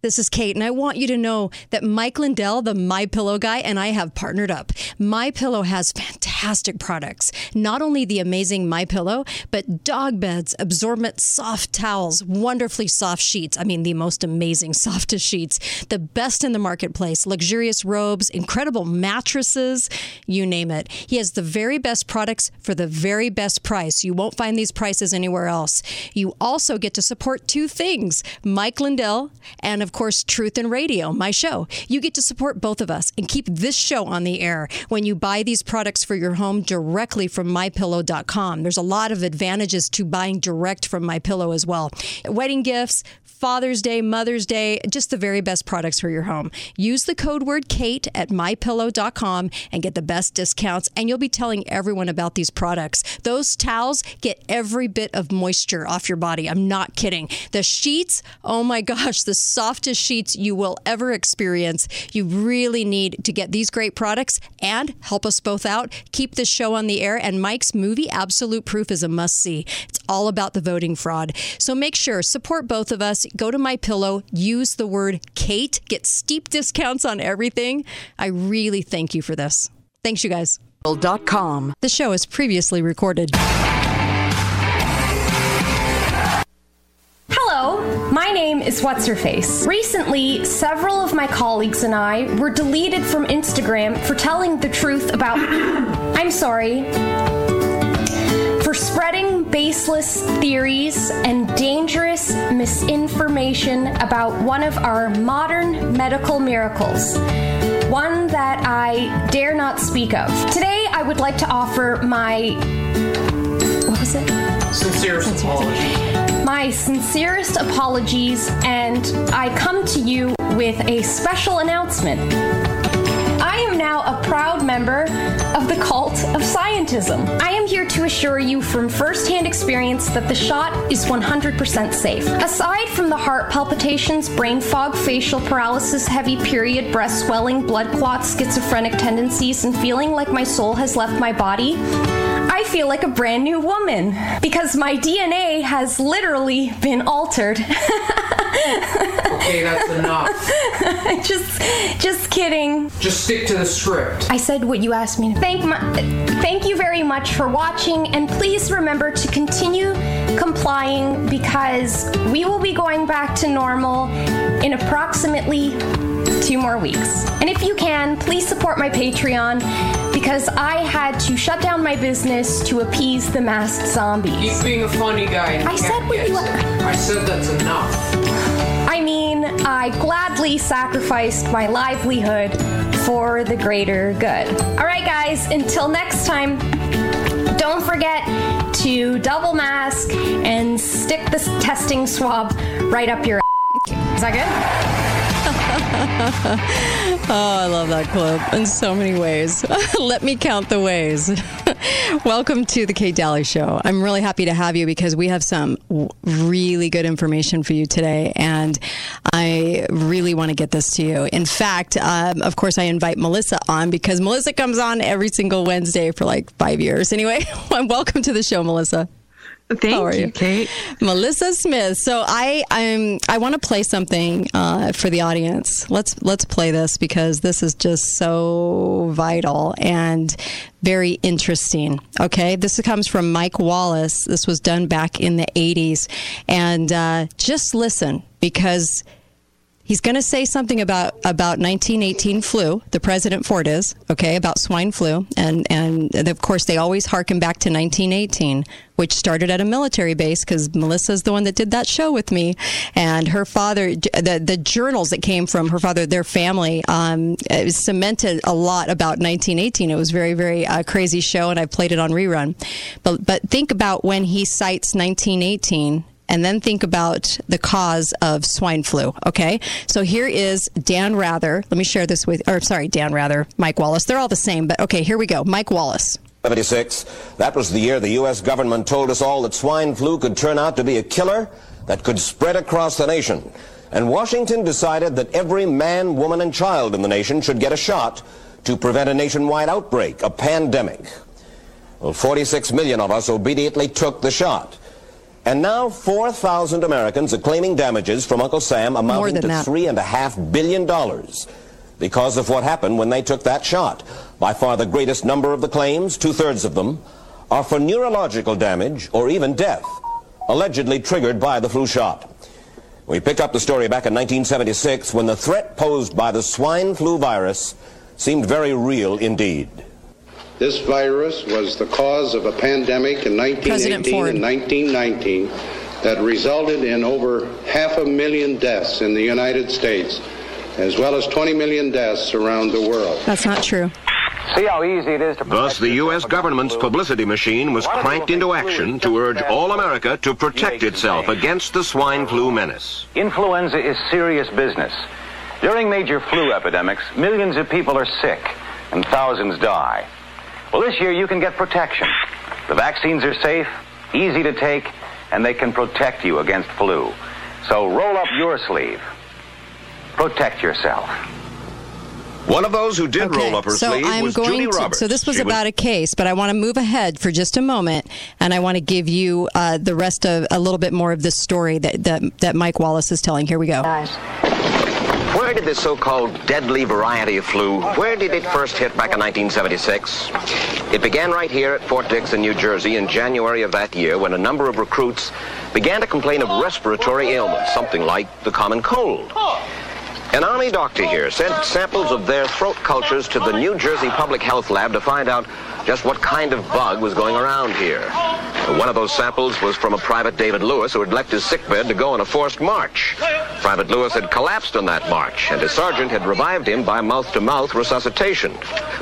This is Kate, and I want you to know that Mike Lindell, the My Pillow guy, and I have partnered up. My Pillow has fantastic products. Not only the amazing My Pillow, but dog beds, absorbent soft towels, wonderfully soft sheets. I mean, the most amazing softest sheets, the best in the marketplace, luxurious robes, incredible mattresses, you name it. He has the very best products for the very best price. You won't find these prices anywhere else. You also get to support two things: Mike Lindell and of course, Truth in Radio, my show. You get to support both of us and keep this show on the air when you buy these products for your home directly from mypillow.com. There's a lot of advantages to buying direct from MyPillow as well. Wedding gifts, Father's Day, Mother's Day, just the very best products for your home. Use the code word Kate at mypillow.com and get the best discounts. And you'll be telling everyone about these products. Those towels get every bit of moisture off your body. I'm not kidding. The sheets, oh my gosh, the softest sheets you will ever experience. You really need to get these great products and help us both out. Keep this show on the air. And Mike's movie, Absolute Proof, is a must see. It's all about the voting fraud. So make sure, support both of us. Go to my pillow, use the word Kate, get steep discounts on everything. I really thank you for this. Thanks, you guys. Com. The show is previously recorded. My name is What's Her Face. Recently, several of my colleagues and I were deleted from Instagram for telling the truth about. I'm sorry. For spreading baseless theories and dangerous misinformation about one of our modern medical miracles. One that I dare not speak of. Today, I would like to offer my. What was it? Sincere apology. My sincerest apologies, and I come to you with a special announcement. I am now a proud member of the cult of scientism. I am here to assure you from firsthand experience that the shot is 100% safe. Aside from the heart palpitations, brain fog, facial paralysis, heavy period, breast swelling, blood clots, schizophrenic tendencies, and feeling like my soul has left my body, I feel like a brand new woman because my DNA has literally been altered. Okay, that's enough. just just kidding. Just stick to the script. I said what you asked me. Thank my, thank you very much for watching and please remember to continue complying because we will be going back to normal in approximately two more weeks. And if you can, please support my Patreon because I had to shut down my business to appease the masked zombies. He's being a funny guy. I said what you- I said that's enough. I mean, I gladly sacrificed my livelihood for the greater good. All right, guys, until next time, don't forget to double mask and stick the testing swab right up your ass. Is that good? Oh, I love that clip in so many ways. Let me count the ways. Welcome to the Kate Dalley Show. I'm really happy to have you because we have some really good information for you today, and I really want to get this to you. In fact, um, of course, I invite Melissa on because Melissa comes on every single Wednesday for like five years. Anyway, welcome to the show, Melissa. Thank you, you? Kate. Melissa Smith. So I I'm I want to play something uh, for the audience. Let's let's play this because this is just so vital and very interesting. Okay, this comes from Mike Wallace. This was done back in the 80s, and uh, just listen because. He's going to say something about about 1918 flu. The president Ford is okay about swine flu, and and of course they always harken back to 1918, which started at a military base because Melissa's the one that did that show with me, and her father. The the journals that came from her father, their family, um, cemented a lot about 1918. It was very very uh, crazy show, and I played it on rerun. But but think about when he cites 1918 and then think about the cause of swine flu. Okay, so here is Dan Rather. Let me share this with, or sorry, Dan Rather, Mike Wallace. They're all the same, but okay, here we go. Mike Wallace. 76. That was the year the U.S. government told us all that swine flu could turn out to be a killer that could spread across the nation. And Washington decided that every man, woman, and child in the nation should get a shot to prevent a nationwide outbreak, a pandemic. Well, 46 million of us obediently took the shot. And now 4,000 Americans are claiming damages from Uncle Sam amounting to $3.5 billion because of what happened when they took that shot. By far the greatest number of the claims, two-thirds of them, are for neurological damage or even death, allegedly triggered by the flu shot. We pick up the story back in 1976 when the threat posed by the swine flu virus seemed very real indeed. This virus was the cause of a pandemic in 1918 and 1919 that resulted in over half a million deaths in the United States, as well as 20 million deaths around the world. That's not true. See how easy it is to Thus, the U.S. government's publicity machine was cranked into action to urge all America to protect itself against the swine flu menace. Influenza is serious business. During major flu epidemics, millions of people are sick and thousands die. Well, this year you can get protection. The vaccines are safe, easy to take, and they can protect you against flu. So roll up your sleeve. Protect yourself. One of those who did Okay, roll up her so sleeve I'm was going Judy to. Roberts. So this was She about a case, but I want to move ahead for just a moment, and I want to give you uh, the rest of a little bit more of this story that, that that Mike Wallace is telling. Here we go. Where did this so-called deadly variety of flu, where did it first hit back in 1976? It began right here at Fort Dix in New Jersey in January of that year when a number of recruits began to complain of respiratory ailments, something like the common cold. An army doctor here sent samples of their throat cultures to the New Jersey Public Health Lab to find out just what kind of bug was going around here. One of those samples was from a Private David Lewis who had left his sickbed to go on a forced march. Private Lewis had collapsed on that march, and his sergeant had revived him by mouth-to-mouth resuscitation.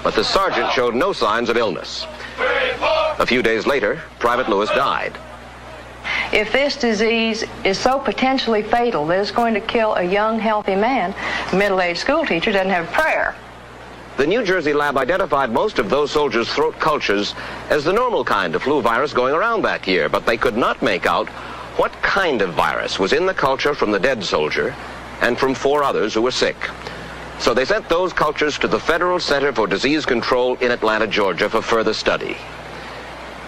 But the sergeant showed no signs of illness. A few days later, Private Lewis died. If this disease is so potentially fatal that it's going to kill a young, healthy man, a middle-aged school teacher doesn't have prayer. The New Jersey lab identified most of those soldiers' throat cultures as the normal kind of flu virus going around that year, but they could not make out what kind of virus was in the culture from the dead soldier and from four others who were sick. So they sent those cultures to the Federal Center for Disease Control in Atlanta, Georgia for further study.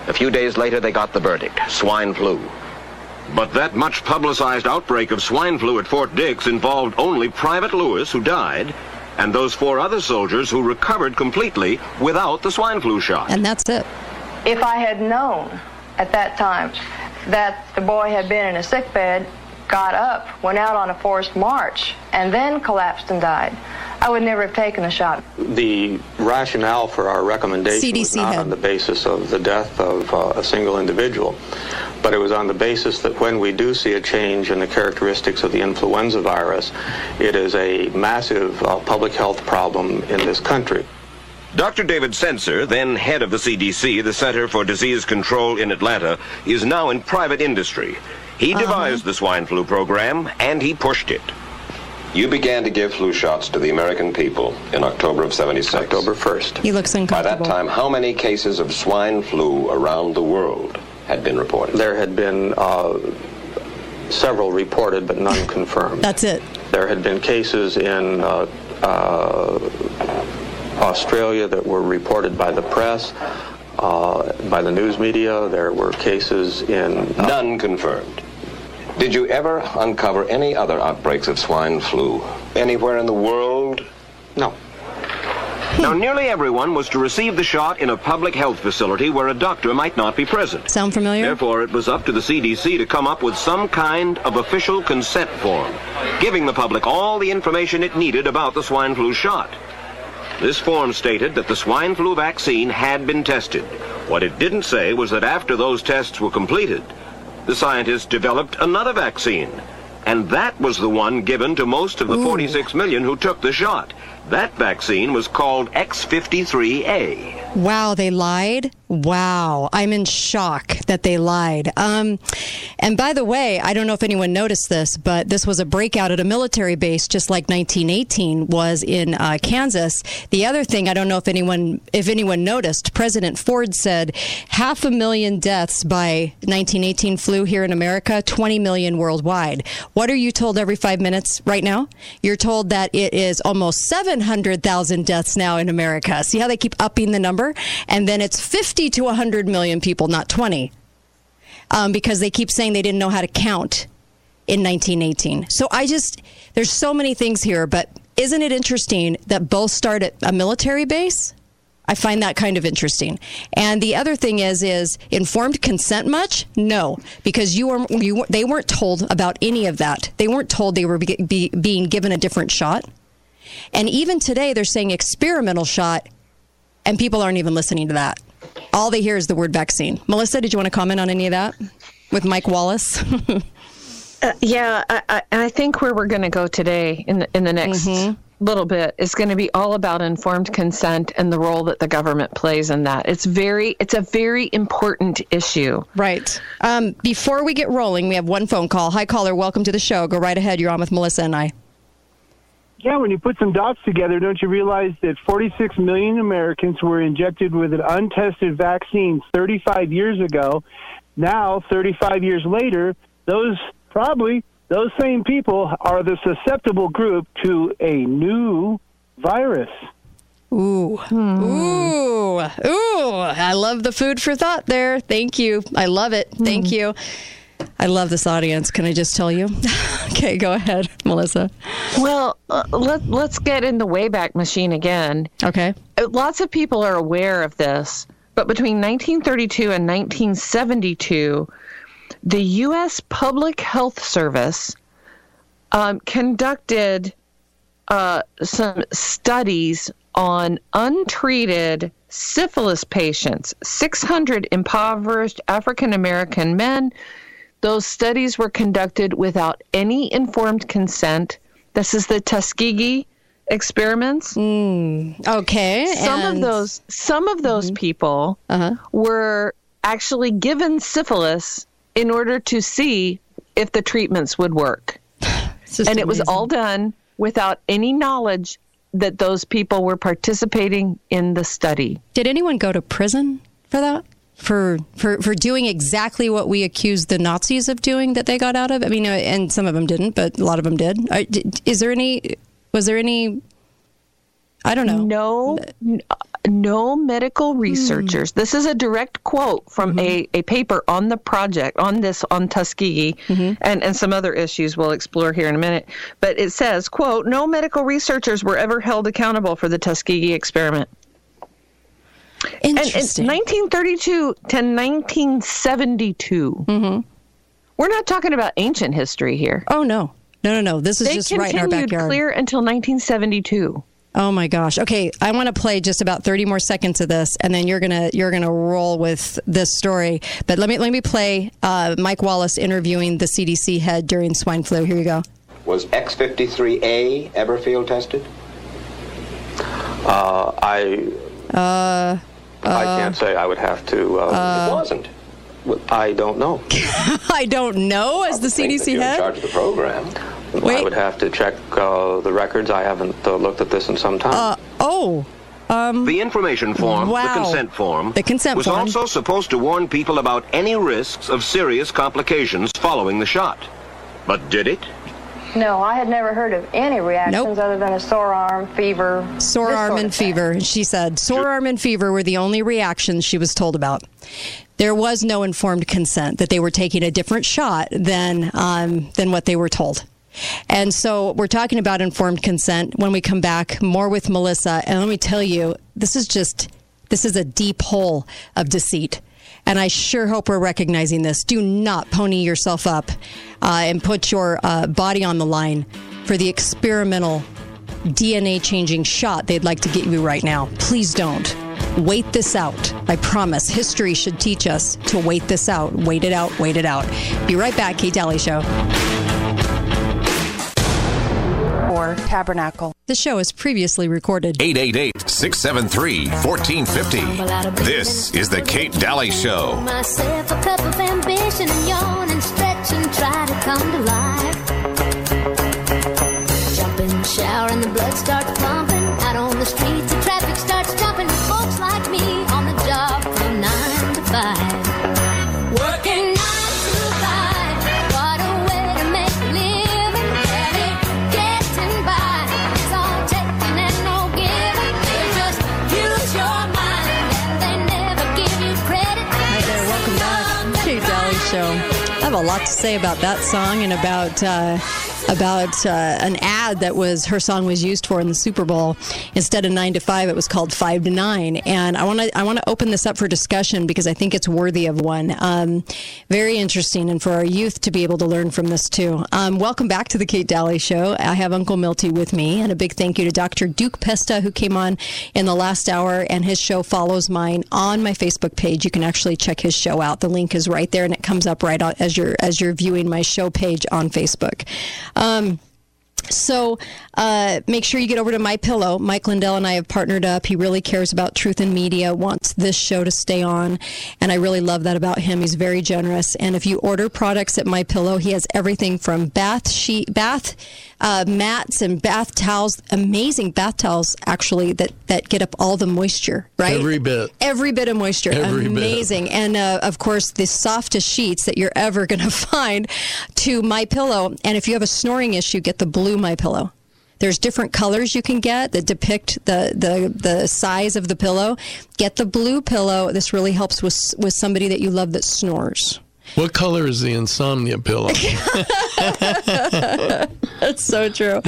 A few days later, they got the verdict, swine flu. But that much publicized outbreak of swine flu at Fort Dix involved only Private Lewis, who died, and those four other soldiers who recovered completely without the swine flu shot. And that's it. If I had known at that time that the boy had been in a sick bed, got up, went out on a forced march, and then collapsed and died, I would never have taken the shot. The rationale for our recommendation was CDC not head. on the basis of the death of uh, a single individual, but it was on the basis that when we do see a change in the characteristics of the influenza virus, it is a massive uh, public health problem in this country. Dr. David Sencer, then head of the CDC, the Center for Disease Control in Atlanta, is now in private industry. He devised the swine flu program, and he pushed it. You began to give flu shots to the American people in October of 76. October 1st. He looks uncomfortable. By that time, how many cases of swine flu around the world had been reported? There had been uh, several reported, but none confirmed. That's it. There had been cases in uh, uh, Australia that were reported by the press, uh, by the news media. There were cases in. uh, None confirmed. Did you ever uncover any other outbreaks of swine flu anywhere in the world? no. Now, nearly everyone was to receive the shot in a public health facility where a doctor might not be present. Sound familiar? Therefore, it was up to the CDC to come up with some kind of official consent form, giving the public all the information it needed about the swine flu shot. This form stated that the swine flu vaccine had been tested. What it didn't say was that after those tests were completed, the scientists developed another vaccine. And that was the one given to most of the 46 million who took the shot. That vaccine was called X53A. Wow, they lied. Wow, I'm in shock that they lied. Um, and by the way, I don't know if anyone noticed this, but this was a breakout at a military base, just like 1918 was in uh, Kansas. The other thing, I don't know if anyone if anyone noticed, President Ford said half a million deaths by 1918 flu here in America, 20 million worldwide. What are you told every five minutes right now? You're told that it is almost 700,000 deaths now in America. See how they keep upping the number? And then it's 50 to 100 million people, not 20. um, because they keep saying they didn't know how to count in 1918. So I just, there's so many things here, but isn't it interesting that both start at a military base? I find that kind of interesting. And the other thing is, is informed consent much? No, because you were you they weren't told about any of that. They weren't told they were be, be, being given a different shot. And even today, they're saying experimental shot, and people aren't even listening to that. All they hear is the word vaccine. Melissa, did you want to comment on any of that with Mike Wallace? uh, yeah, I, I, I, think where we're going to go today in the, in the next mm-hmm. little bit is going to be all about informed consent and the role that the government plays in that. It's very, it's a very important issue. Right. Um, before we get rolling, we have one phone call. Hi, caller. Welcome to the show. Go right ahead. You're on with Melissa and I. Yeah, when you put some dots together, don't you realize that 46 million Americans were injected with an untested vaccine 35 years ago? Now, 35 years later, those probably those same people are the susceptible group to a new virus. Ooh. Hmm. Ooh. Ooh. I love the food for thought there. Thank you. I love it. Thank hmm. you. I love this audience. Can I just tell you? okay, go ahead, Melissa. Well, uh, let, let's get in the Wayback Machine again. Okay. Uh, lots of people are aware of this, but between 1932 and 1972, the U.S. Public Health Service um, conducted uh, some studies on untreated syphilis patients, 600 impoverished African American men those studies were conducted without any informed consent. This is the Tuskegee experiments. Mm, okay. Some and... of those some of those mm-hmm. people uh-huh. were actually given syphilis in order to see if the treatments would work. and amazing. it was all done without any knowledge that those people were participating in the study. Did anyone go to prison for that? For for for doing exactly what we accused the Nazis of doing that they got out of. I mean, uh, and some of them didn't, but a lot of them did. Is there any? Was there any? I don't know. No, no medical hmm. researchers. Hmm. This is a direct quote from mm-hmm. a, a paper on the project on this on Tuskegee mm-hmm. and, and some other issues we'll explore here in a minute. But it says, quote, no medical researchers were ever held accountable for the Tuskegee experiment. Interesting. And, 1932 to 1972. Mm-hmm. We're not talking about ancient history here. Oh no, no, no, no. This is they just right in our backyard. Clear until 1972. Oh my gosh. Okay, I want to play just about 30 more seconds of this and then you're going to you're going to roll with this story. But let me let me play uh, Mike Wallace interviewing the CDC head during swine flu. Here you go. Was X53A ever field tested? Uh, I uh, I can't say. I would have to. Um, uh, it wasn't. I don't know. I don't know. As the CDC head, in charge of the program. Wait. I would have to check uh, the records. I haven't uh, looked at this in some time. Uh, oh. Um, the information form, wow. the consent form, the consent was form. also supposed to warn people about any risks of serious complications following the shot. But did it? No, I had never heard of any reactions nope. other than a sore arm, fever. Sore arm and fever. She said sore arm and fever were the only reactions she was told about. There was no informed consent that they were taking a different shot than um, than what they were told. And so we're talking about informed consent when we come back more with Melissa. And let me tell you, this is just this is a deep hole of deceit. And I sure hope we're recognizing this. Do not pony yourself up uh, and put your uh, body on the line for the experimental DNA changing shot they'd like to get you right now. Please don't. Wait this out. I promise. History should teach us to wait this out. Wait it out. Wait it out. Be right back. Kate Dalley Show. Tabernacle. The show is previously recorded. 888 673 1450. This is The Kate Dalley Show. Myself a cup of ambition and yawn and stretch and try to come to life. Jump in the shower and the blood starts pumping. Lot to say about that song and about uh, about uh, an ad that was her song was used for in the Super Bowl. Instead of nine to five, it was called five to nine. And I want to I want to open this up for discussion because I think it's worthy of one. Um, very interesting, and for our youth to be able to learn from this too. Um, welcome back to the Kate Dalley Show. I have Uncle Milty with me, and a big thank you to Dr. Duke Pesta who came on in the last hour, and his show follows mine on my Facebook page. You can actually check his show out. The link is right there, and it comes up right on, as you're as you're viewing my show page on Facebook. Um, so uh, make sure you get over to my pillow. Mike lindell and i have partnered up. He really cares about truth in media wants this show to stay on and i really love that about him. He's very generous. And if you order products at my pillow he has everything from bath sheet bath uh, mats and bath towels amazing bath towels actually that that get up all the moisture right? Every bit. every bit of moisture. Every bit. amazing. And uh, of course the softest sheets that you're ever going to find to my pillow. And if you have a snoring issue get the blue my pillow. There's different colors you can get that depict the, the the size of the pillow. Get the blue pillow. This really helps with with somebody that you love that snores What color is the insomnia pillow? That's so true.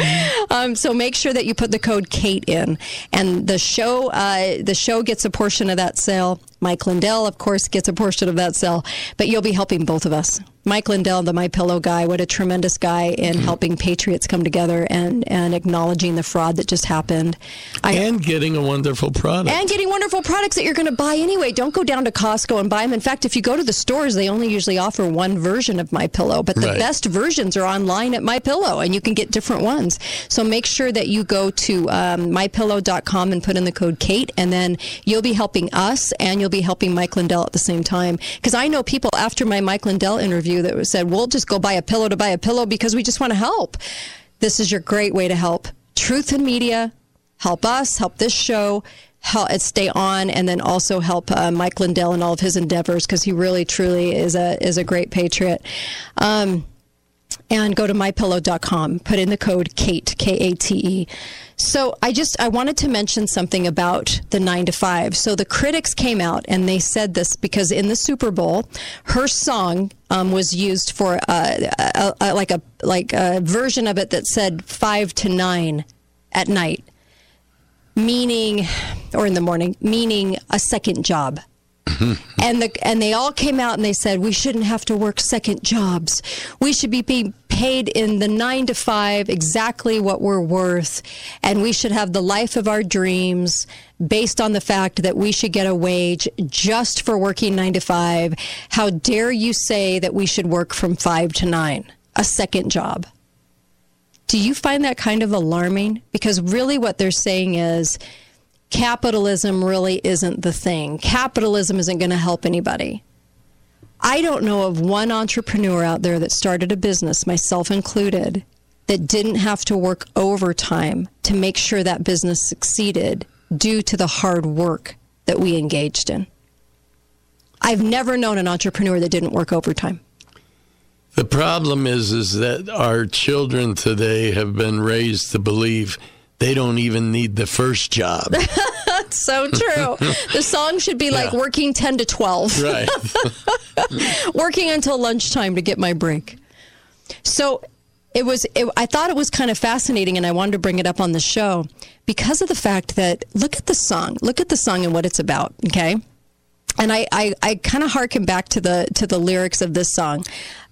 Um, so make sure that you put the code Kate in, and the show uh, the show gets a portion of that sale. Mike Lindell, of course, gets a portion of that sale, but you'll be helping both of us. Mike Lindell, the My Pillow guy, what a tremendous guy in helping patriots come together and and acknowledging the fraud that just happened. I, and getting a wonderful product. and getting wonderful products that you're going to buy anyway. Don't go down to Costco and buy them. In fact, if you go to the stores, they only usually offer one version of My Pillow, but the Right. best versions are online at My Pillow, and you can get different ones. So make sure that you go to um, mypillow.com and put in the code Kate, and then you'll be helping us and you'll be helping Mike Lindell at the same time. Because I know people after my Mike Lindell interview that said, "We'll just go buy a pillow to buy a pillow because we just want to help." This is your great way to help. Truth in Media, help us, help this show, help it stay on, and then also help uh, Mike Lindell and all of his endeavors because he really, truly is a is a great patriot. Um, and go to mypillow.com. Put in the code Kate K A T E. So I just I wanted to mention something about the nine to five. So the critics came out and they said this because in the Super Bowl, her song um, was used for uh, a, a, like a like a version of it that said five to nine at night, meaning or in the morning, meaning a second job and the and they all came out and they said we shouldn't have to work second jobs. We should be being paid in the 9 to 5 exactly what we're worth and we should have the life of our dreams based on the fact that we should get a wage just for working 9 to 5. How dare you say that we should work from 5 to 9? A second job. Do you find that kind of alarming? Because really what they're saying is capitalism really isn't the thing. Capitalism isn't going to help anybody. I don't know of one entrepreneur out there that started a business, myself included, that didn't have to work overtime to make sure that business succeeded due to the hard work that we engaged in. I've never known an entrepreneur that didn't work overtime. The problem is, is that our children today have been raised to believe they don't even need the first job. That's so true. the song should be like Yeah. working 10 to 12. right. working until lunchtime to get my break. So it was. It, I thought it was kind of fascinating, and I wanted to bring it up on the show because of the fact that look at the song. Look at the song and what it's about. Okay, and I I, I kind of harken back to the to the lyrics of this song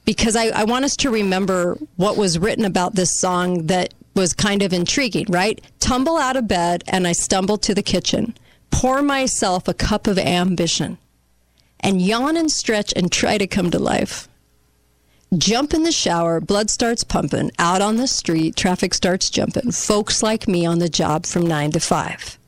because I, I want us to remember what was written about this song that was kind of intriguing. Right, tumble out of bed and I stumble to the kitchen, pour myself a cup of ambition and yawn and stretch and try to come to life. Jump in the shower, blood starts pumping, out on the street, traffic starts jumping. Folks like me on the job from nine to five.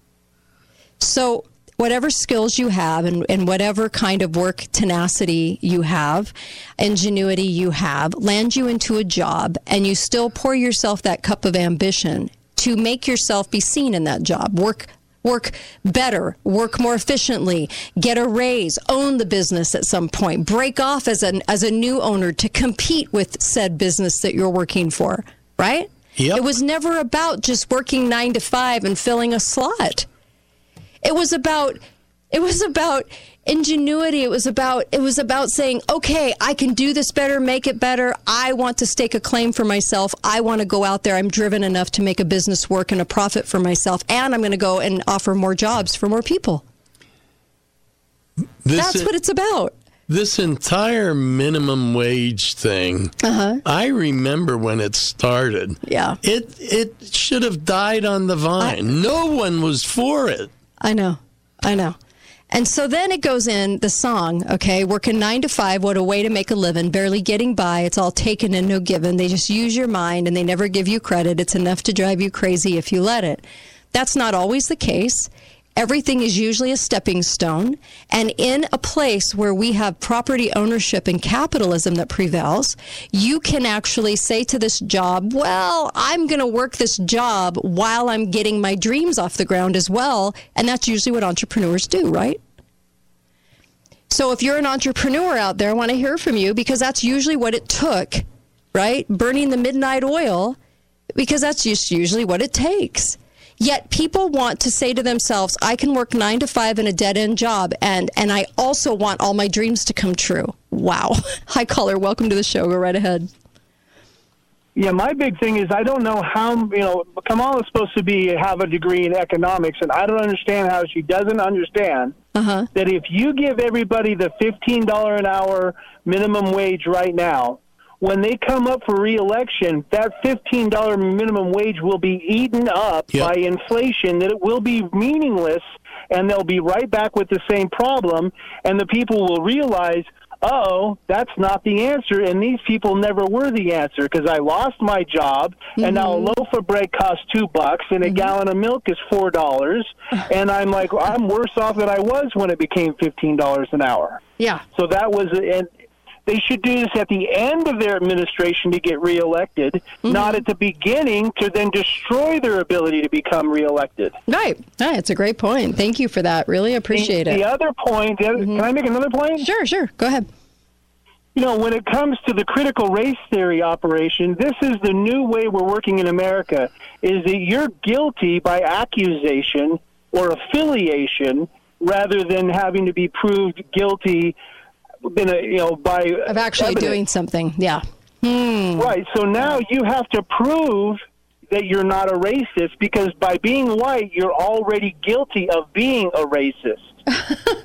So, whatever skills you have and, and whatever kind of work tenacity you have, ingenuity you have, land you into a job and you still pour yourself that cup of ambition to make yourself be seen in that job. Work work better, work more efficiently, get a raise, own the business at some point, break off as an as a new owner to compete with said business that you're working for, right? It was never about just working 9 to 5 and filling a slot. It was about it was about ingenuity. It was about it was about saying, okay, I can do this better, make it better. I want to stake a claim for myself. I want to go out there. I'm driven enough to make a business work and a profit for myself, and I'm going to go and offer more jobs for more people. This That's is- what it's about. This entire minimum wage thing, Uh-huh. I remember when it started. Yeah. It it should have died on the vine. no one was for it. I know. I know. And so then it goes in the song, okay, working nine to five, what a way to make a living, barely getting by. It's all taken and no given. They just use your mind and they never give you credit. It's enough to drive you crazy if you let it. That's not always the case. Everything is usually a stepping stone. And in a place where we have property ownership and capitalism that prevails, you can actually say to this job, well, I'm going to work this job while I'm getting my dreams off the ground as well. And that's usually what entrepreneurs do, right? So if you're an entrepreneur out there, I want to hear from you because that's usually what it took, right? Burning the midnight oil, because that's just usually what it takes. Yet people want to say to themselves, I can work nine to five in a dead end job and, and I also want all my dreams to come true. Wow. Hi caller, welcome to the show. Go right ahead. Yeah, my big thing is I don't know how you know Kamala's supposed to be have a degree in economics, and I don't understand how she doesn't understand Uh-huh. that if you give everybody the fifteen dollar an hour minimum wage right now, when they come up for reelection, that fifteen dollar minimum wage will be eaten up Yep. by inflation. That it will be meaningless, and they'll be right back with the same problem, and the people will realize. Oh, that's not the answer, and these people never were the answer because I lost my job, and now a mm-hmm. loaf of bread costs two bucks, and a mm-hmm. gallon of milk is four dollars, and I'm like, I'm worse off than I was when it became fifteen dollars an hour. Yeah. So that was, and they should do this at the end of their administration to get reelected, mm-hmm. not at the beginning to then destroy their ability to become reelected. Right. Right. It's a great point. Thank you for that. Really appreciate the, it. The other point, the other, mm-hmm. can I make another point? Sure, sure. Go ahead. You know, when it comes to the critical race theory operation, this is the new way we're working in America. Is that you're guilty by accusation or affiliation rather than having to be proved guilty in a, you know by Of actually evidence. doing something. Yeah. Hmm. Right. So now you have to prove that you're not a racist because by being white, you're already guilty of being a racist.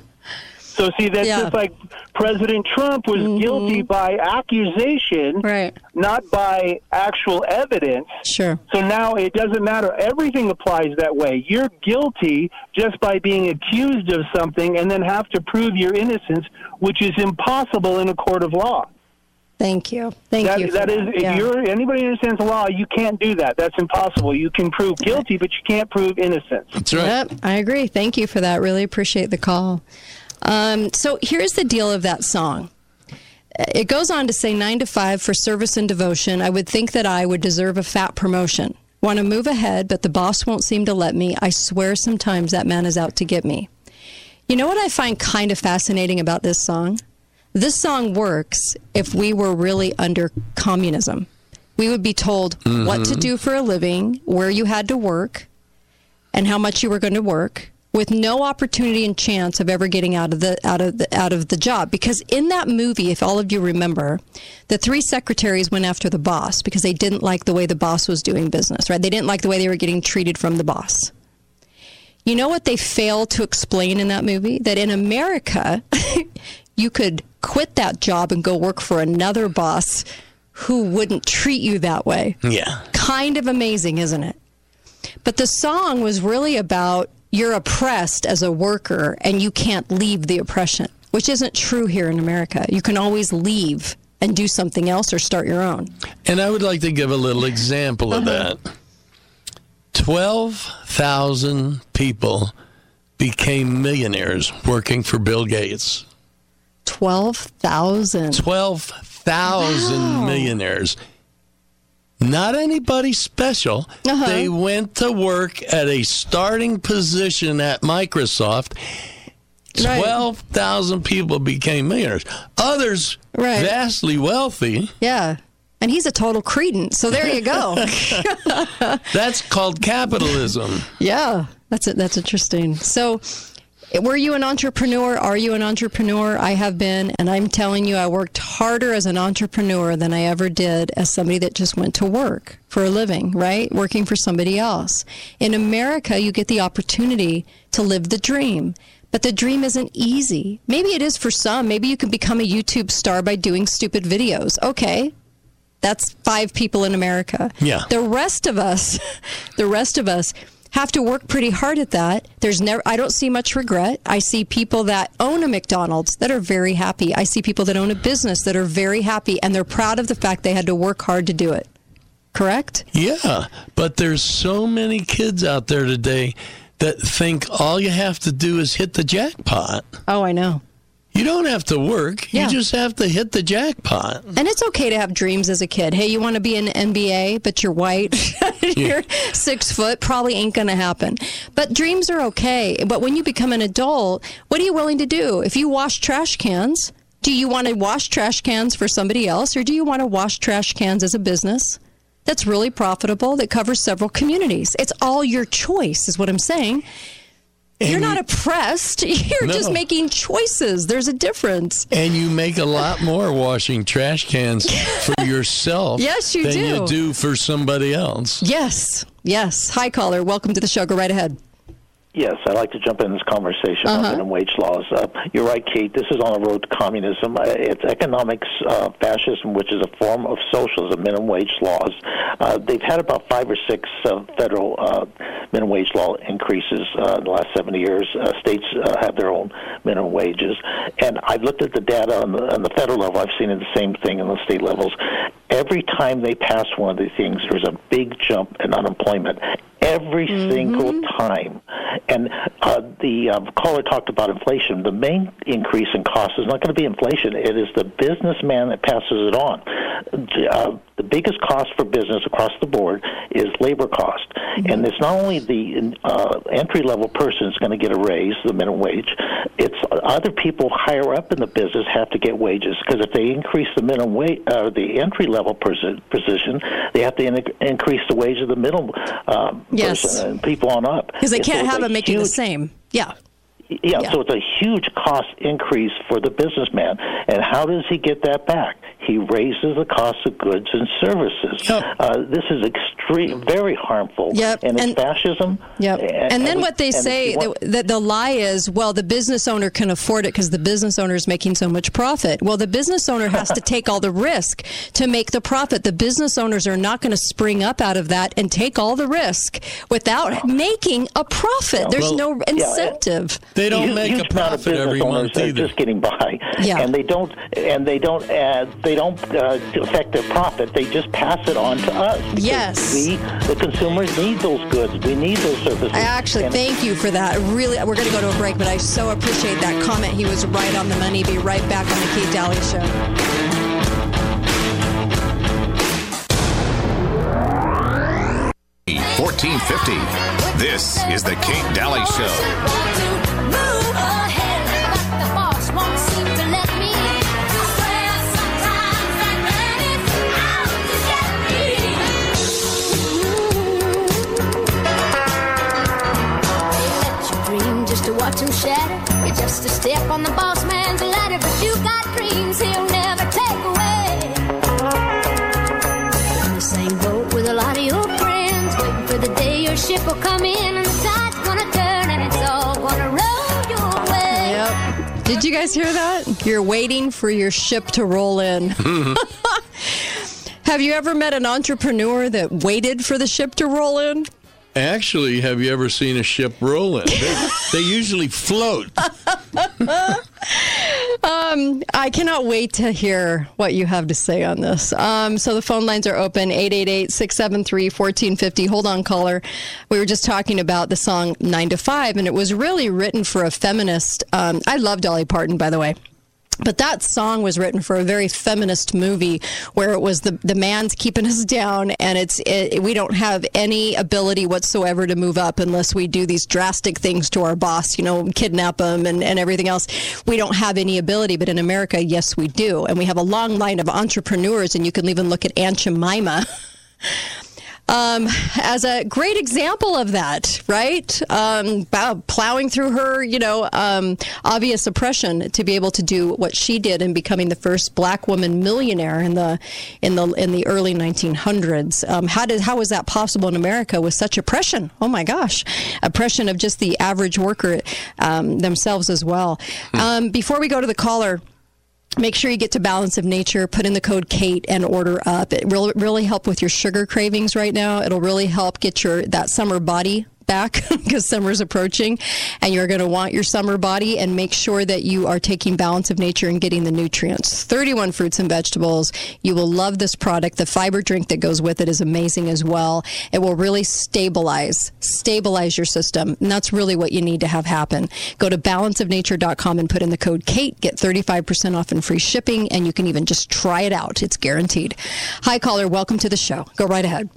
so see, that's Yeah. just like President Trump was mm-hmm. guilty by accusation, right? Not by actual evidence. Sure. So now it doesn't matter. Everything applies that way. You're guilty just by being accused of something, and then have to prove your innocence, which is impossible in a court of law. Thank you. Thank That- you. for that is, if Yeah. you're anybody who understands the law, you can't do that. That's impossible. You can prove guilty, but you can't prove innocence. That's Yep, I agree. Thank you for that. Really appreciate the call. Um, so here's the deal of that song. It goes on to say nine to five for service and devotion. I would think that I would deserve a fat promotion. Want to move ahead, but the boss won't seem to let me. I swear sometimes that man is out to get me. You know what I find kind of fascinating about this song? This song works if we were really under communism. We would be told what to Mhm. do for a living, where you had to work, and how much you were going to work with no opportunity and chance of ever getting out of the out of the out of the job. Because in that movie if all of you remember the three secretaries went after the boss because they didn't like the way the boss was doing business right? They didn't like the way they were getting treated from the boss. You know what they fail to explain in that movie? That in America you could quit that job and go work for another boss who wouldn't treat you that way. Yeah. kind of amazing, isn't it? But the song was really about you're oppressed as a worker and you can't leave the oppression, which isn't true here in America. You can always leave and do something else or start your own. And I would like to give a little example of Uh-huh. that. 12,000 people became millionaires working for Bill Gates. 12,000. 12,000 Wow. millionaires. Not anybody special. Uh-huh. They went to work at a starting position at Microsoft. Right. 12,000 people became millionaires. Others, Right. vastly wealthy. Yeah. And he's a total cretin. So there you go. That's called capitalism. Yeah, that's it. That's interesting. So, Were you an entrepreneur? Are you an entrepreneur? I have been, and I'm telling you, I worked harder as an entrepreneur than I ever did as somebody that just went to work for a living, right? Working for somebody else. In America, you get the opportunity to live the dream. But the dream isn't easy. Maybe it is for some. Maybe you can become a YouTube star by doing stupid videos. Okay. That's five people in America. Yeah. The rest of us, the rest of us have to work pretty hard at that. There's never I don't see much regret. I see people that own a McDonald's that are very happy. I see people that own a business that are very happy and they're proud of the fact they had to work hard to do it. Correct? Yeah, but there's so many kids out there today that think all you have to do is hit the jackpot. Oh, I know. You don't have to work. Yeah. You just have to hit the jackpot. And it's okay to have dreams as a kid. Hey, you want to be an NBA, but you're white, you're six foot, probably ain't going to happen. But dreams are okay. But when you become an adult, what are you willing to do? If you wash trash cans, do you want to wash trash cans for somebody else, or do you want to wash trash cans as a business? That's really profitable, that covers several communities. It's all your choice, is what I'm saying. You're not oppressed. You're just making choices. There's a difference. And you make a lot more washing trash cans for yourself Yes, you than do. you do for somebody else. Yes, yes. Hi, caller. Welcome to the show. Go right ahead. Yes, I'd like to jump in this conversation Uh-huh. on minimum wage laws. Uh, you're right, Kate. This is on the road to communism. Uh, It's economics uh, fascism, which is a form of socialism. Minimum wage laws. Uh, they've had about five or six uh, federal uh, minimum wage law increases uh, in the last 70 years. Uh, states uh, have their own minimum wages, and I've looked at the data on the, on the federal level. I've seen the same thing in the state levels. Every time they pass one of these things, there's a big jump in unemployment. Every single time. And uh, the uh, caller talked about inflation. The main increase in cost is not going to be inflation. It is the businessman that passes it on. Uh, the biggest cost for business across the board is labor cost, and it's not only the uh, entry level person is going to get a raise, the minimum wage. It's other people higher up in the business have to get wages because if they increase the minimum wage, uh, the entry level person, position, they have to in- increase the wage of the middle uh, Yes. person and people on up Because they can't it's have them making the same. Yeah. yeah, Yeah. so it's a huge cost increase for the businessman. And how does he get that back? He raises the cost of goods and services. Uh, this is extreme, very harmful. Yep, And it's fascism. Yep. And, then we- what they say, want- that the, the lie is, well, the business owner can afford it because the business owner is making so much profit. Well, the business owner has to take all the risk to make the profit. The business owners are not going to spring up out of that and take all the risk without making a profit. There's Well, no yeah, incentive. They don't Huge- make a huge amount of profit business every owners month are. Just getting by, Yeah. and they don't, and they don't, uh, they don't uh, affect their profit. They just pass it on to us. Yes. we, the consumers, need those goods. We need those services. I actually And- thank you for that. Really, we're going to go to a break, but I so appreciate that comment. He was right on the money. Be right back on the Kate Dalley Show. 1450. This is the Kate Dalley Show. Dream to watch him shatter. You're just a step on the boss man's ladder, but you got dreams he'll never take away. You're in the same boat with a lot of your friends, waiting for the day your ship will come in and the tide's gonna turn and it's all gonna roll your way. Yep. Did you guys hear that? You're waiting for your ship to roll in. Have you ever met an entrepreneur that waited for the ship to roll in? Actually, have you ever seen a ship rolling? They, they usually float. Um, I cannot wait to hear what you have to say on this. Um, so the phone lines are open 888 673 1450. Hold on, caller. We were just talking about the song 9 to 5, and it was really written for a feminist. Um, I love Dolly Parton, by the way. But that song was written for a very feminist movie where it was the, the man's keeping us down, and it's it, we don't have any ability whatsoever to move up unless we do these drastic things to our boss, you know, kidnap them and, and everything else. We don't have any ability, but in America, yes, we do. And we have a long line of entrepreneurs, and you can even look at Aunt Jemima. um, as a great example of that, right? Um, plowing through her, you know, um, obvious oppression to be able to do what she did and becoming the first black woman millionaire in the in the in the early 1900s. Um, how did how was that possible in America with such oppression? Oh my gosh, oppression of just the average worker um, themselves as well. Um, before we go to the caller. Make sure you get to Balance of Nature. Put in the code Kate and order up. It will really help with your sugar cravings right now. It'll really help get your that summer body back because summer's approaching and you're going to want your summer body and make sure that you are taking balance of nature and getting the nutrients. 31 fruits and vegetables. You will love this product. The fiber drink that goes with it is amazing as well. It will really stabilize stabilize your system and that's really what you need to have happen. Go to balanceofnature.com and put in the code kate get 35% off and free shipping and you can even just try it out. It's guaranteed. Hi caller. Welcome to the show. Go right ahead.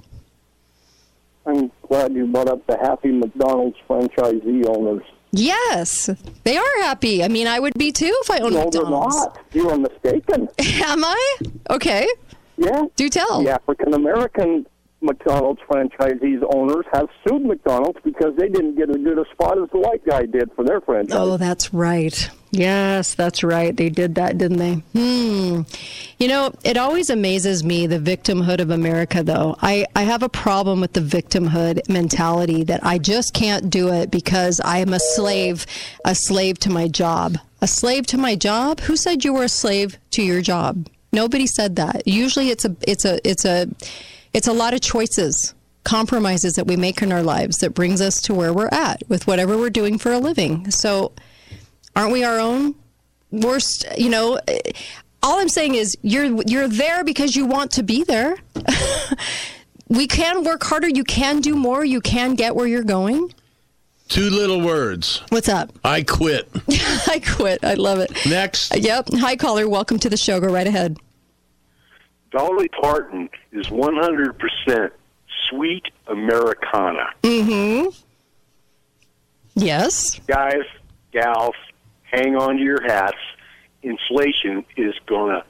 I'm glad you brought up the happy McDonald's franchisee owners. Yes, they are happy. I mean, I would be too if I owned no, McDonald's. they're not. You are mistaken. Am I? Okay. Yeah. Do tell. The African American McDonald's franchisees owners have sued McDonald's because they didn't get as good a spot as the white guy did for their franchise. Oh, that's right. Yes, that's right. They did that, didn't they? Hmm. You know, it always amazes me the victimhood of America, though. I, I have a problem with the victimhood mentality that I just can't do it because I am a slave, a slave to my job. A slave to my job? Who said you were a slave to your job? Nobody said that. Usually it's a it's a it's a it's a lot of choices compromises that we make in our lives that brings us to where we're at with whatever we're doing for a living. So aren't we our own worst you know? All i'm saying is you're you're there because you want to be there. We can work harder. You can do more. You can get where you're going. Two little words. what's up? I quit. i quit. I love it. Next. yep. Hi caller. Welcome to the show. Go right ahead Dolly Parton is 100% sweet Americana. mm-hmm yes Guys, gals, hang on to your hats. Inflation is going to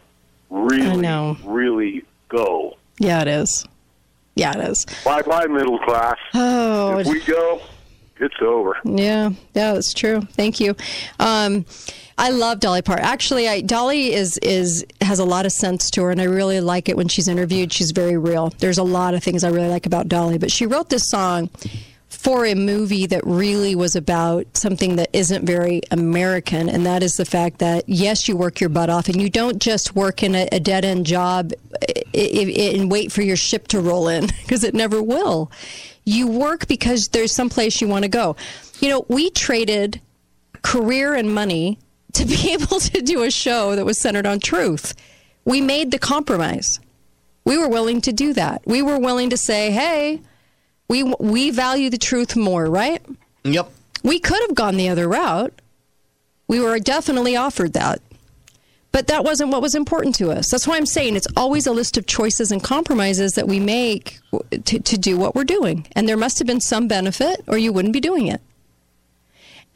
really, know. really go. yeah it is yeah it is Bye bye, middle class. Oh, if we go, it's over. Yeah, yeah, that's true. Thank you. Um, I love Dolly Parton. Actually, I, Dolly is is has a lot of sense to her, and I really like it when she's interviewed. She's very real. There's a lot of things I really like about Dolly, but she wrote this song for a movie that really was about something that isn't very American, and that is the fact that yes, you work your butt off, and you don't just work in a, a dead end job and wait for your ship to roll in because it never will. You work because there's some place you want to go. You know, we traded career and money to be able to do a show that was centered on truth. We made the compromise. We were willing to do that. We were willing to say, "Hey, we we value the truth more, right?" Yep. We could have gone the other route. We were definitely offered that. But that wasn't what was important to us. That's why I'm saying it's always a list of choices and compromises that we make to, to do what we're doing. And there must have been some benefit, or you wouldn't be doing it.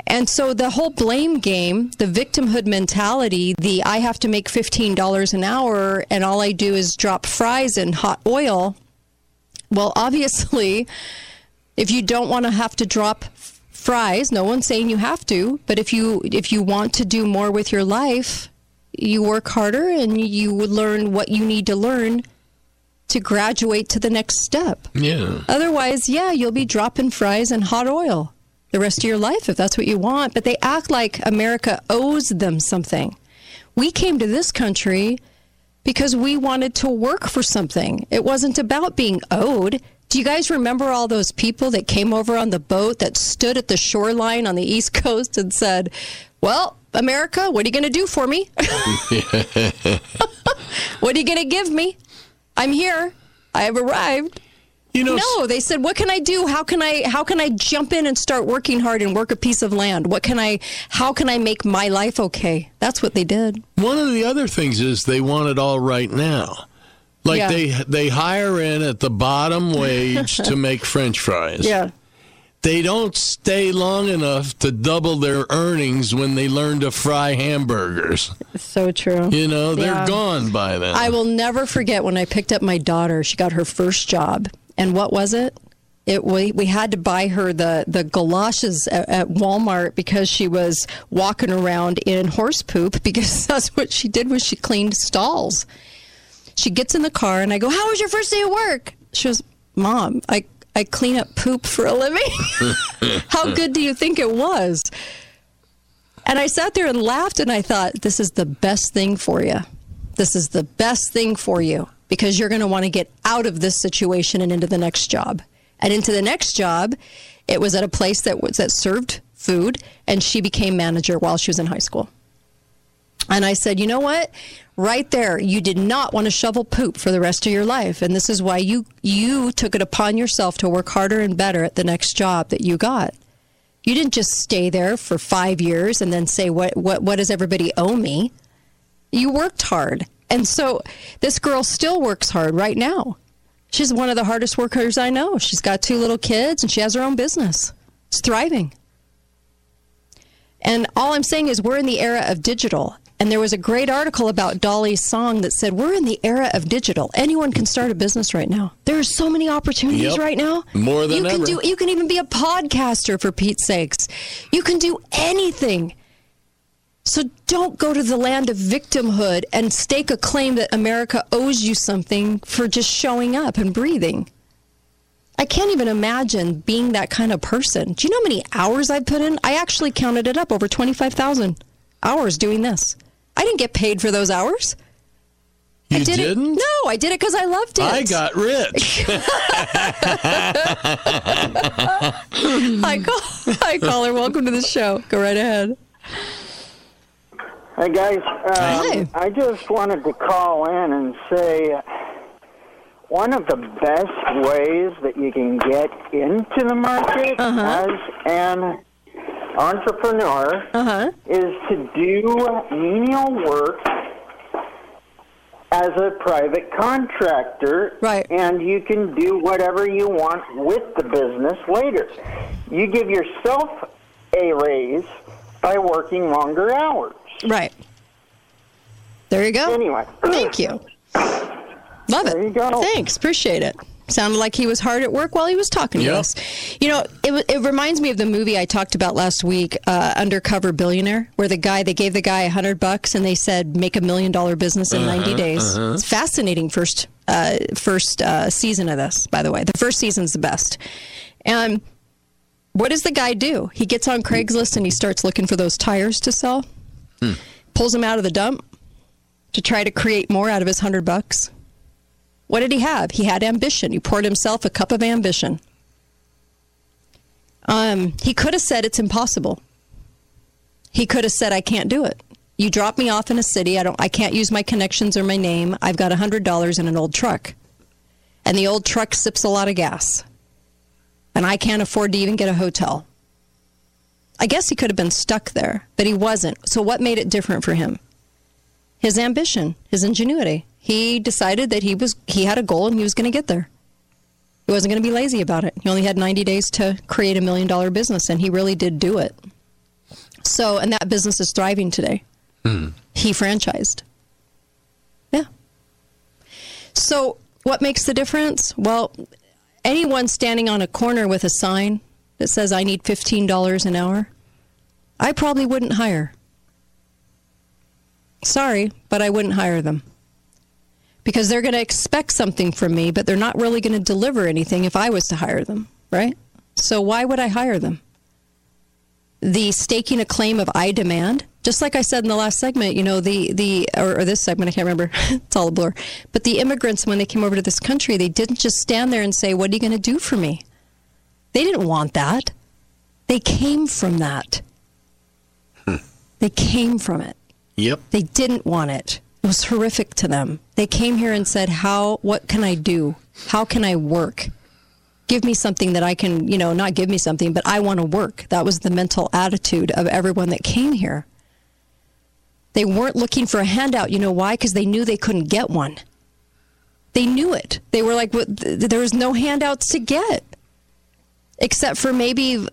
And so the whole blame game, the victimhood mentality, the I have to make $15 an hour and all I do is drop fries in hot oil. Well, obviously, if you don't want to have to drop fries, no one's saying you have to, but if you if you want to do more with your life, you work harder and you would learn what you need to learn to graduate to the next step. Yeah. Otherwise, yeah, you'll be dropping fries in hot oil the rest of your life if that's what you want. But they act like America owes them something. We came to this country because we wanted to work for something. It wasn't about being owed. Do you guys remember all those people that came over on the boat that stood at the shoreline on the East Coast and said, Well, America, what are you going to do for me? What are you going to give me? I'm here. I have arrived. You know, no, they said, "What can I do? How can I? How can I jump in and start working hard and work a piece of land? What can I? How can I make my life okay?" That's what they did. One of the other things is they want it all right now. Like Yeah. they they hire in at the bottom wage to make French fries. Yeah. They don't stay long enough to double their earnings when they learn to fry hamburgers. So true. You know, they're Yeah. gone by then. I will never forget when I picked up my daughter. She got her first job, And what was it? It we, we had to buy her the the galoshes at, at Walmart because she was walking around in horse poop because that's what she did was she cleaned stalls. She gets in the car and I go, "How was your first day of work?" She goes, "Mom, I I clean up poop for a living." How good do you think it was? And I sat there and laughed and I thought, this is the best thing for you. This is the best thing for you because you're going to want to get out of this situation and into the next job. And into the next job, it was at a place that was that served food and she became manager while she was in high school. And I said, "You know what? Right there, you did not want to shovel poop for the rest of your life, and this is why you you took it upon yourself to work harder and better at the next job that you got." You didn't just stay there for five years and then say, what, what, what does everybody owe me? You worked hard. And so this girl still works hard right now. She's one of the hardest workers I know. She's got two little kids and she has her own business. It's thriving. And all I'm saying is, we're in the era of digital. And there was a great article about Dolly's song that said, We're in the era of digital. Anyone can start a business right now. There are so many opportunities Yep. right now. More than ever. you can do you can even be a podcaster for Pete's sakes. You can do anything. So don't go to the land of victimhood and stake a claim that America owes you something for just showing up and breathing. I can't even imagine being that kind of person. Do you know how many hours I've put in? I actually counted it up over 25,000 hours doing this. I didn't get paid for those hours. You I did didn't? It, no, I did it because I loved it. I got rich. Hi, call- Hi, caller. Welcome to the show. Go right ahead. Hey guys, um, I just wanted to call in and say one of the best ways that you can get into the market as an entrepreneur is to do menial work as a private contractor. Right. And you can do whatever you want with the business later. You give yourself a raise by working longer hours. Right. There you go. Anyway. Thank you. Love it. There you go. Thanks. Appreciate it. Sounded like he was hard at work while he was talking to Yep. us. You know, it, it reminds me of the movie I talked about last week, uh, Undercover Billionaire, where the guy, they gave the guy a hundred bucks and they said, make a million dollar business in 90 Uh-huh, days. uh-huh. It's fascinating first, uh, first uh, season of this, by the way. The first season's the best. And what does the guy do? He gets on Craigslist and he starts looking for those tires to sell, pulls him out of the dump to try to create more out of his hundred bucks. What did he have? He had ambition. He poured himself a cup of ambition. Um, he could have said it's impossible. He could have said I can't do it. You drop me off in a city. I don't. I can't use my connections or my name. I've got a hundred dollars in an old truck, and the old truck sips a lot of gas, and I can't afford to even get a hotel. I guess he could have been stuck there, but he wasn't. So what made it different for him? His ambition, his ingenuity. He decided that he was he had a goal and he was going to get there. He wasn't going to be lazy about it. He only had 90 days to create a million dollar business and he really did do it. So, and that business is thriving today. Hmm. He franchised. Yeah. So, what makes the difference? Well, anyone standing on a corner with a sign that says I need $15 an hour, I probably wouldn't hire. Sorry, but I wouldn't hire them. Because they're going to expect something from me, but they're not really going to deliver anything if I was to hire them, right? So why would I hire them? The staking a claim of I demand, just like I said in the last segment, you know, the, the or, or this segment, I can't remember, it's all a blur. But the immigrants, when they came over to this country, they didn't just stand there and say, What are you going to do for me? They didn't want that. They came from that. Hmm. They came from it. Yep. They didn't want it. It was horrific to them. They came here and said, "How? What can I do? How can I work? Give me something that I can, you know, not give me something, but I want to work." That was the mental attitude of everyone that came here. They weren't looking for a handout. You know why? Because they knew they couldn't get one. They knew it. They were like, "What- th- "There was no handouts to get." Except for maybe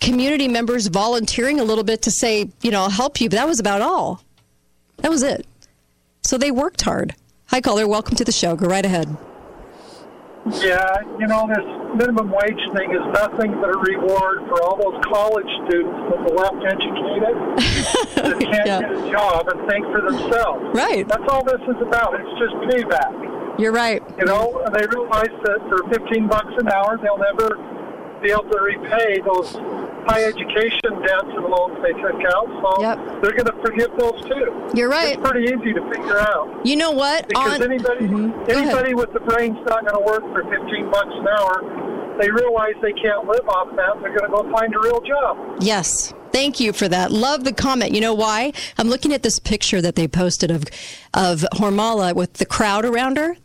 community members volunteering a little bit to say, you know, I'll help you. But that was about all. That was it. So they worked hard. Hi, caller. Welcome to the show. Go right ahead. Yeah, you know, this minimum wage thing is nothing but a reward for all those college students that were left educated that can't Yeah. get a job and think for themselves. Right. That's all this is about. It's just payback. You're right. You know, and they realize that for 15 bucks an hour, they'll never be able to repay those high education debts and loans they took out. So they're going to forgive those too. You're right. It's pretty easy to figure out. You know what? Because On- anybody, mm-hmm. ahead. anybody with the brain's not going to work for 15 bucks an hour. They realize they can't live off that. They're going to go find a real job. Yes. Thank you for that. Love the comment. You know why? I'm looking at this picture that they posted of of Hormala with the crowd around her.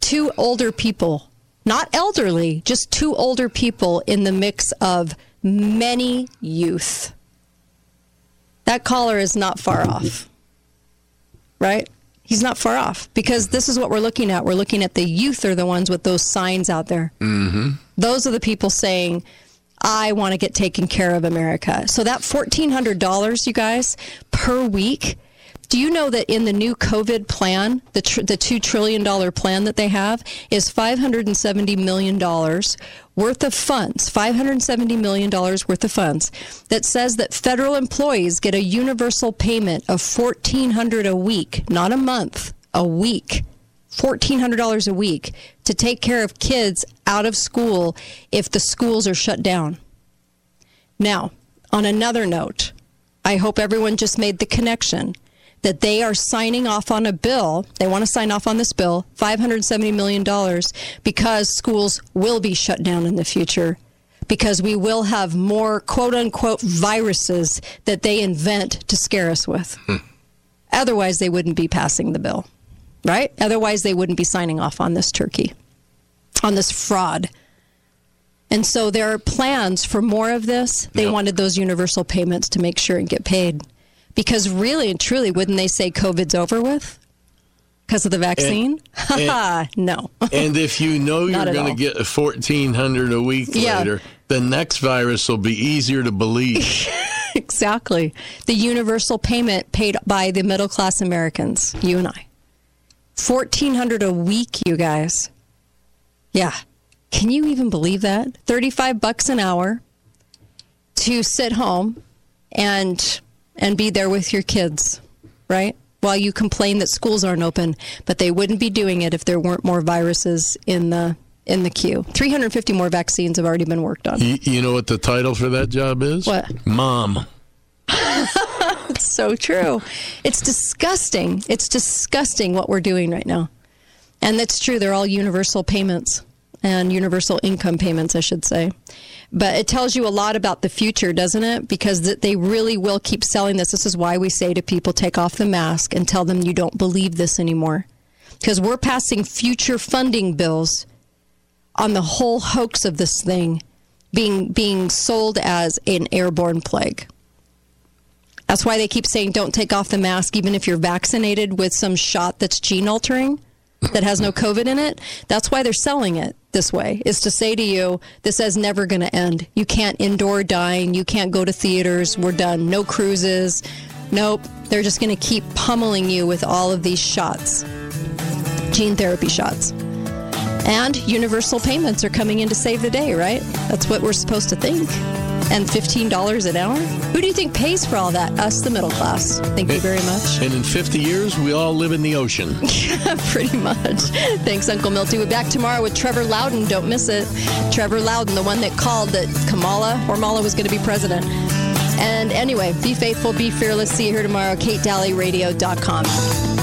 Two older people, not elderly, just two older people in the mix of many youth. That caller is not far off. Right? He's not far off because this is what we're looking at. We're looking at the youth are the ones with those signs out there. Mm-hmm. Those are the people saying, I want to get taken care of America. So that $1,400, you guys, per week. Do you know that in the new COVID plan, the, tr- the $2 trillion plan that they have is $570 million worth of funds, $570 million worth of funds that says that federal employees get a universal payment of 1,400 a week, not a month, a week. $1,400 a week to take care of kids out of school if the schools are shut down. Now, on another note, I hope everyone just made the connection that they are signing off on a bill. They want to sign off on this bill, $570 million, because schools will be shut down in the future. Because we will have more quote unquote viruses that they invent to scare us with. Hmm. Otherwise, they wouldn't be passing the bill, right? Otherwise, they wouldn't be signing off on this turkey, on this fraud. And so there are plans for more of this. They wanted those universal payments to make sure and get paid. Because really and truly, wouldn't they say COVID's over with? Because of the vaccine? and- no. and if you know you're going to get fourteen hundred a week Yeah. later, the next virus will be easier to believe. exactly. The universal payment paid by the middle class Americans, you and I. 1400 a week, you guys. Yeah. Can you even believe that? 35 bucks an hour to sit home and and be there with your kids, right? While you complain that schools aren't open, but they wouldn't be doing it if there weren't more viruses in the in the queue. 350 more vaccines have already been worked on. you, you know what the title for that job is? What? Mom. it's so true. It's disgusting. It's disgusting what we're doing right now. And that's true. They're all universal payments and universal income payments, I should say. But it tells you a lot about the future, doesn't it? Because th- they really will keep selling this. This is why we say to people take off the mask and tell them you don't believe this anymore. Because we're passing future funding bills on the whole hoax of this thing being being sold as an airborne plague. That's why they keep saying don't take off the mask even if you're vaccinated with some shot that's gene altering that has no COVID in it. That's why they're selling it this way, is to say to you, this is never going to end. You can't indoor dine. You can't go to theaters. We're done. No cruises. Nope. They're just going to keep pummeling you with all of these shots, gene therapy shots. And universal payments are coming in to save the day, right? That's what we're supposed to think. And $15 an hour? Who do you think pays for all that? Us, the middle class. Thank you very much. And in 50 years, we all live in the ocean. Pretty much. Thanks, Uncle Milty. We're back tomorrow with Trevor Loudon. Don't miss it. Trevor Loudon, the one that called that Kamala or Hormala was going to be president. And anyway, be faithful, be fearless. See you here tomorrow, KateDalleyRadio.com.